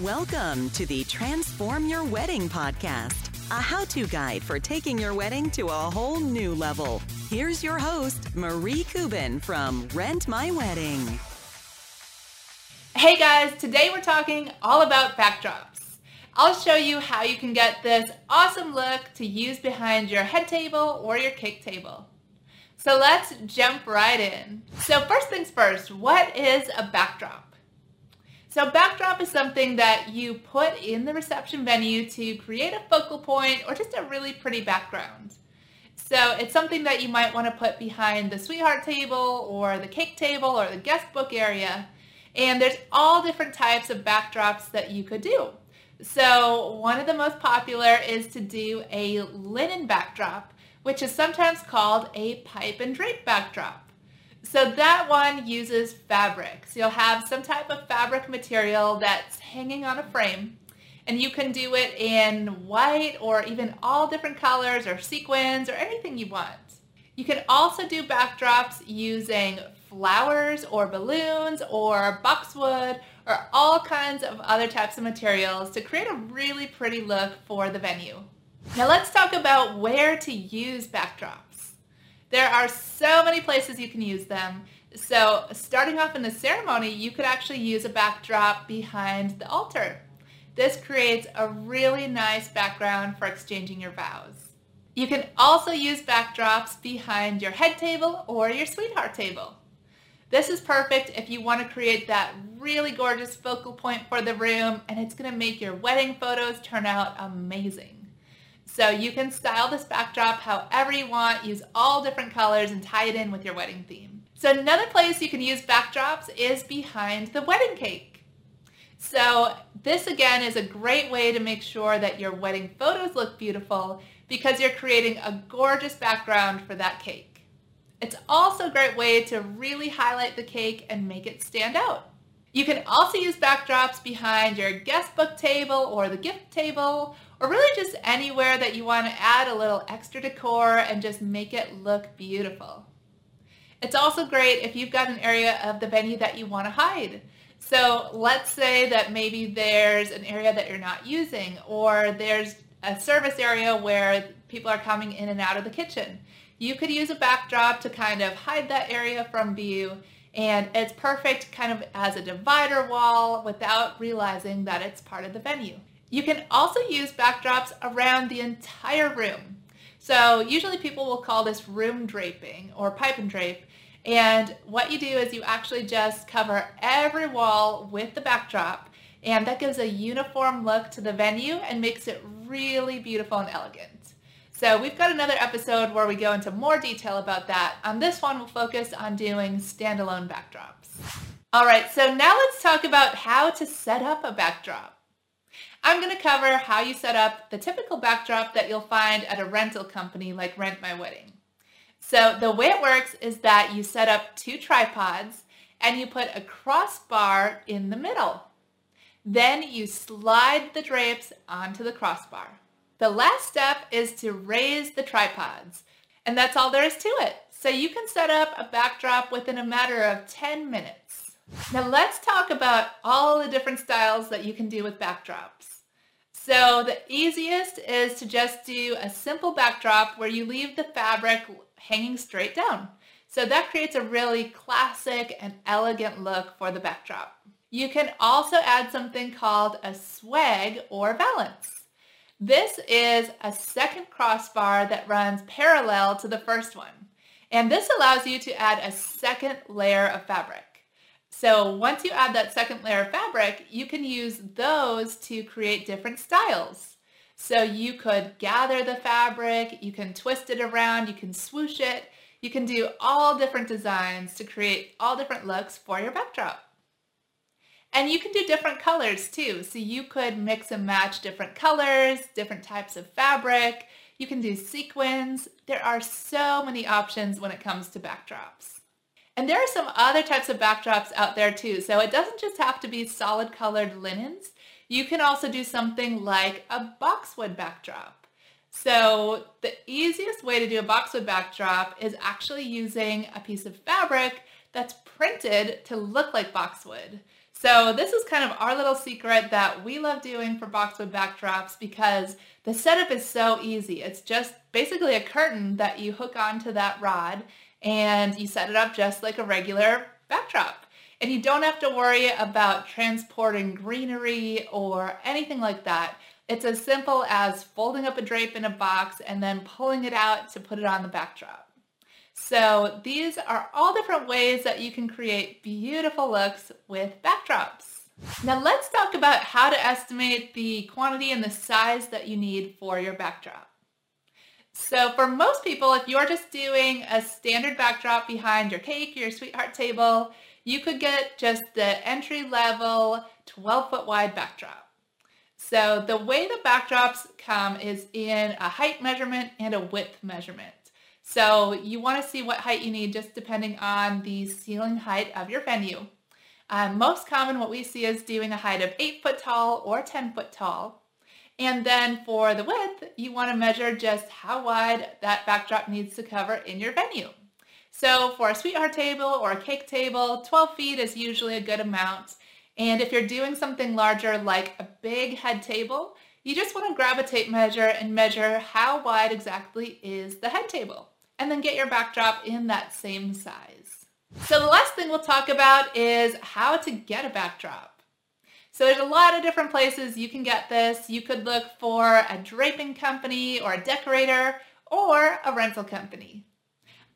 Welcome to the Transform Your Wedding podcast, a how to guide for taking your wedding to a whole new level. Here's your host, Marie Kubin from Rent My Wedding. Hey guys, today we're talking all about backdrops. I'll show you how you can get this awesome look to use behind your head table or your cake table. So let's jump right in. So first things first, what is a backdrop? So backdrop is something that you put in the reception venue to create a focal point or just a really pretty background. So it's something that you might want to put behind the sweetheart table or the cake table or the guest book area. And there's all different types of backdrops that you could do. So one of the most popular is to do a linen backdrop which is sometimes called a pipe and drape backdrop. So that one uses fabric. So you'll have some type of fabric material that's hanging on a frame and you can do it in white or even all different colors or sequins or anything you want. You can also do backdrops using flowers or balloons or boxwood or all kinds of other types of materials to create a really pretty look for the venue. Now let's talk about where to use backdrops. There are so many places you can use them. So starting off in the ceremony, you could actually use a backdrop behind the altar. This creates a really nice background for exchanging your vows. You can also use backdrops behind your head table or your sweetheart table. This is perfect if you want to create that really gorgeous focal point for the room and it's going to make your wedding photos turn out amazing. So you can style this backdrop however you want, use all different colors and tie it in with your wedding theme. So another place you can use backdrops is behind the wedding cake. So this again is a great way to make sure that your wedding photos look beautiful because you're creating a gorgeous background for that cake. It's also a great way to really highlight the cake and make it stand out. You can also use backdrops behind your guest book table or the gift table or really just anywhere that you want to add a little extra decor and just make it look beautiful. It's also great if you've got an area of the venue that you want to hide. So let's say that maybe there's an area that you're not using or there's a service area where people are coming in and out of the kitchen. You could use a backdrop to kind of hide that area from view and it's perfect kind of as a divider wall without realizing that it's part of the venue. You can also use backdrops around the entire room. So usually people will call this room draping or pipe and drape. And what you do is you actually just cover every wall with the backdrop and that gives a uniform look to the venue and makes it really beautiful and elegant. So we've got another episode where we go into more detail about that. On this one, we'll focus on doing standalone backdrops. All right, so now let's talk about how to set up a backdrop. I'm going to cover how you set up the typical backdrop that you'll find at a rental company like Rent My Wedding. So the way it works is that you set up two tripods and you put a crossbar in the middle. Then you slide the drapes onto the crossbar. The last step is to raise the tripods, and that's all there is to it. So you can set up a backdrop within a matter of 10 minutes. Now let's talk about all the different styles that you can do with backdrops. So the easiest is to just do a simple backdrop where you leave the fabric hanging straight down. So that creates a really classic and elegant look for the backdrop. You can also add something called a swag or valance. This is a second crossbar that runs parallel to the first one. And this allows you to add a second layer of fabric. So once you add that second layer of fabric, you can use those to create different styles. So you could gather the fabric, you can twist it around, you can swoosh it, you can do all different designs to create all different looks for your backdrop. And you can do different colors too. So you could mix and match different colors, different types of fabric. You can do sequins. There are so many options when it comes to backdrops. And there are some other types of backdrops out there too. So it doesn't just have to be solid colored linens. You can also do something like a boxwood backdrop. So the easiest way to do a boxwood backdrop is actually using a piece of fabric that's printed to look like boxwood. So this is kind of our little secret that we love doing for boxwood backdrops because the setup is so easy. It's just basically a curtain that you hook onto that rod and you set it up just like a regular backdrop. And you don't have to worry about transporting greenery or anything like that. It's as simple as folding up a drape in a box and then pulling it out to put it on the backdrop. So these are all different ways that you can create beautiful looks with backdrops. Now let's talk about how to estimate the quantity and the size that you need for your backdrop. So for most people, if you're just doing a standard backdrop behind your cake your sweetheart table, you could get just the entry level 12 foot wide backdrop. So the way the backdrops come is in a height measurement and a width measurement. So you want to see what height you need just depending on the ceiling height of your venue. Um, most common what we see is doing a height of 8 foot tall or 10 foot tall. And then for the width, you want to measure just how wide that backdrop needs to cover in your venue. So for a sweetheart table or a cake table, 12 feet is usually a good amount. And if you're doing something larger like a big head table, you just want to tape measure and measure how wide exactly is the head table and then get your backdrop in that same size. So the last thing we'll talk about is how to get a backdrop. So there's a lot of different places you can get this. You could look for a draping company or a decorator or a rental company.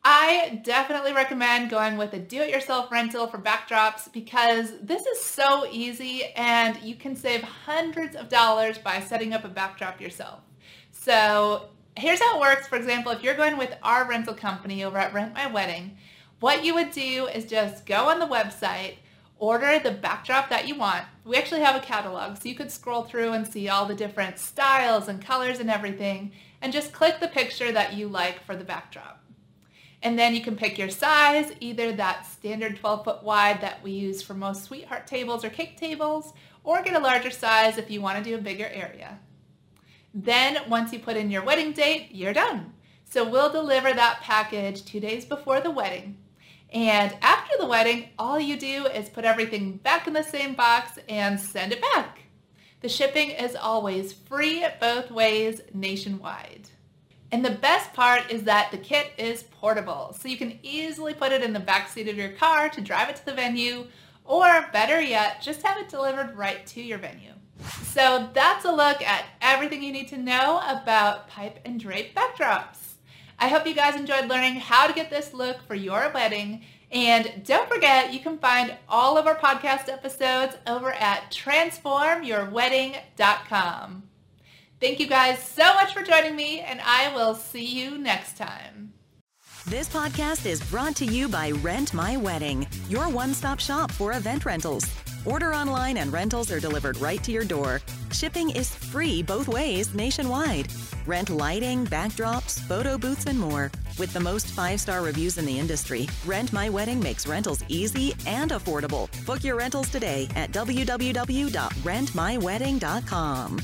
I definitely recommend going with a do-it-yourself rental for backdrops because this is so easy and you can save hundreds of dollars by setting up a backdrop yourself. So here's how it works. For example, if you're going with our rental company over at Rent My Wedding, what you would do is just go on the website, order the backdrop that you want. We actually have a catalog, so you could scroll through and see all the different styles and colors and everything, and just click the picture that you like for the backdrop. And then you can pick your size, either that standard 12 foot wide that we use for most sweetheart tables or cake tables, or get a larger size if you want to do a bigger area. Then once you put in your wedding date, you're done. So we'll deliver that package two days before the wedding. And after the wedding, all you do is put everything back in the same box and send it back. The shipping is always free both ways nationwide. And the best part is that the kit is portable, so you can easily put it in the backseat of your car to drive it to the venue, or better yet, just have it delivered right to your venue. So that's a look at everything you need to know about pipe and drape backdrops. I hope you guys enjoyed learning how to get this look for your wedding. And don't forget, you can find all of our podcast episodes over at transformyourwedding.com. Thank you guys so much for joining me, and I will see you next time. This podcast is brought to you by Rent My Wedding, your one stop shop for event rentals. Order online and rentals are delivered right to your door. Shipping is free both ways nationwide. Rent lighting, backdrops, photo booths, and more. With the most five star reviews in the industry, Rent My Wedding makes rentals easy and affordable. Book your rentals today at www.rentmywedding.com.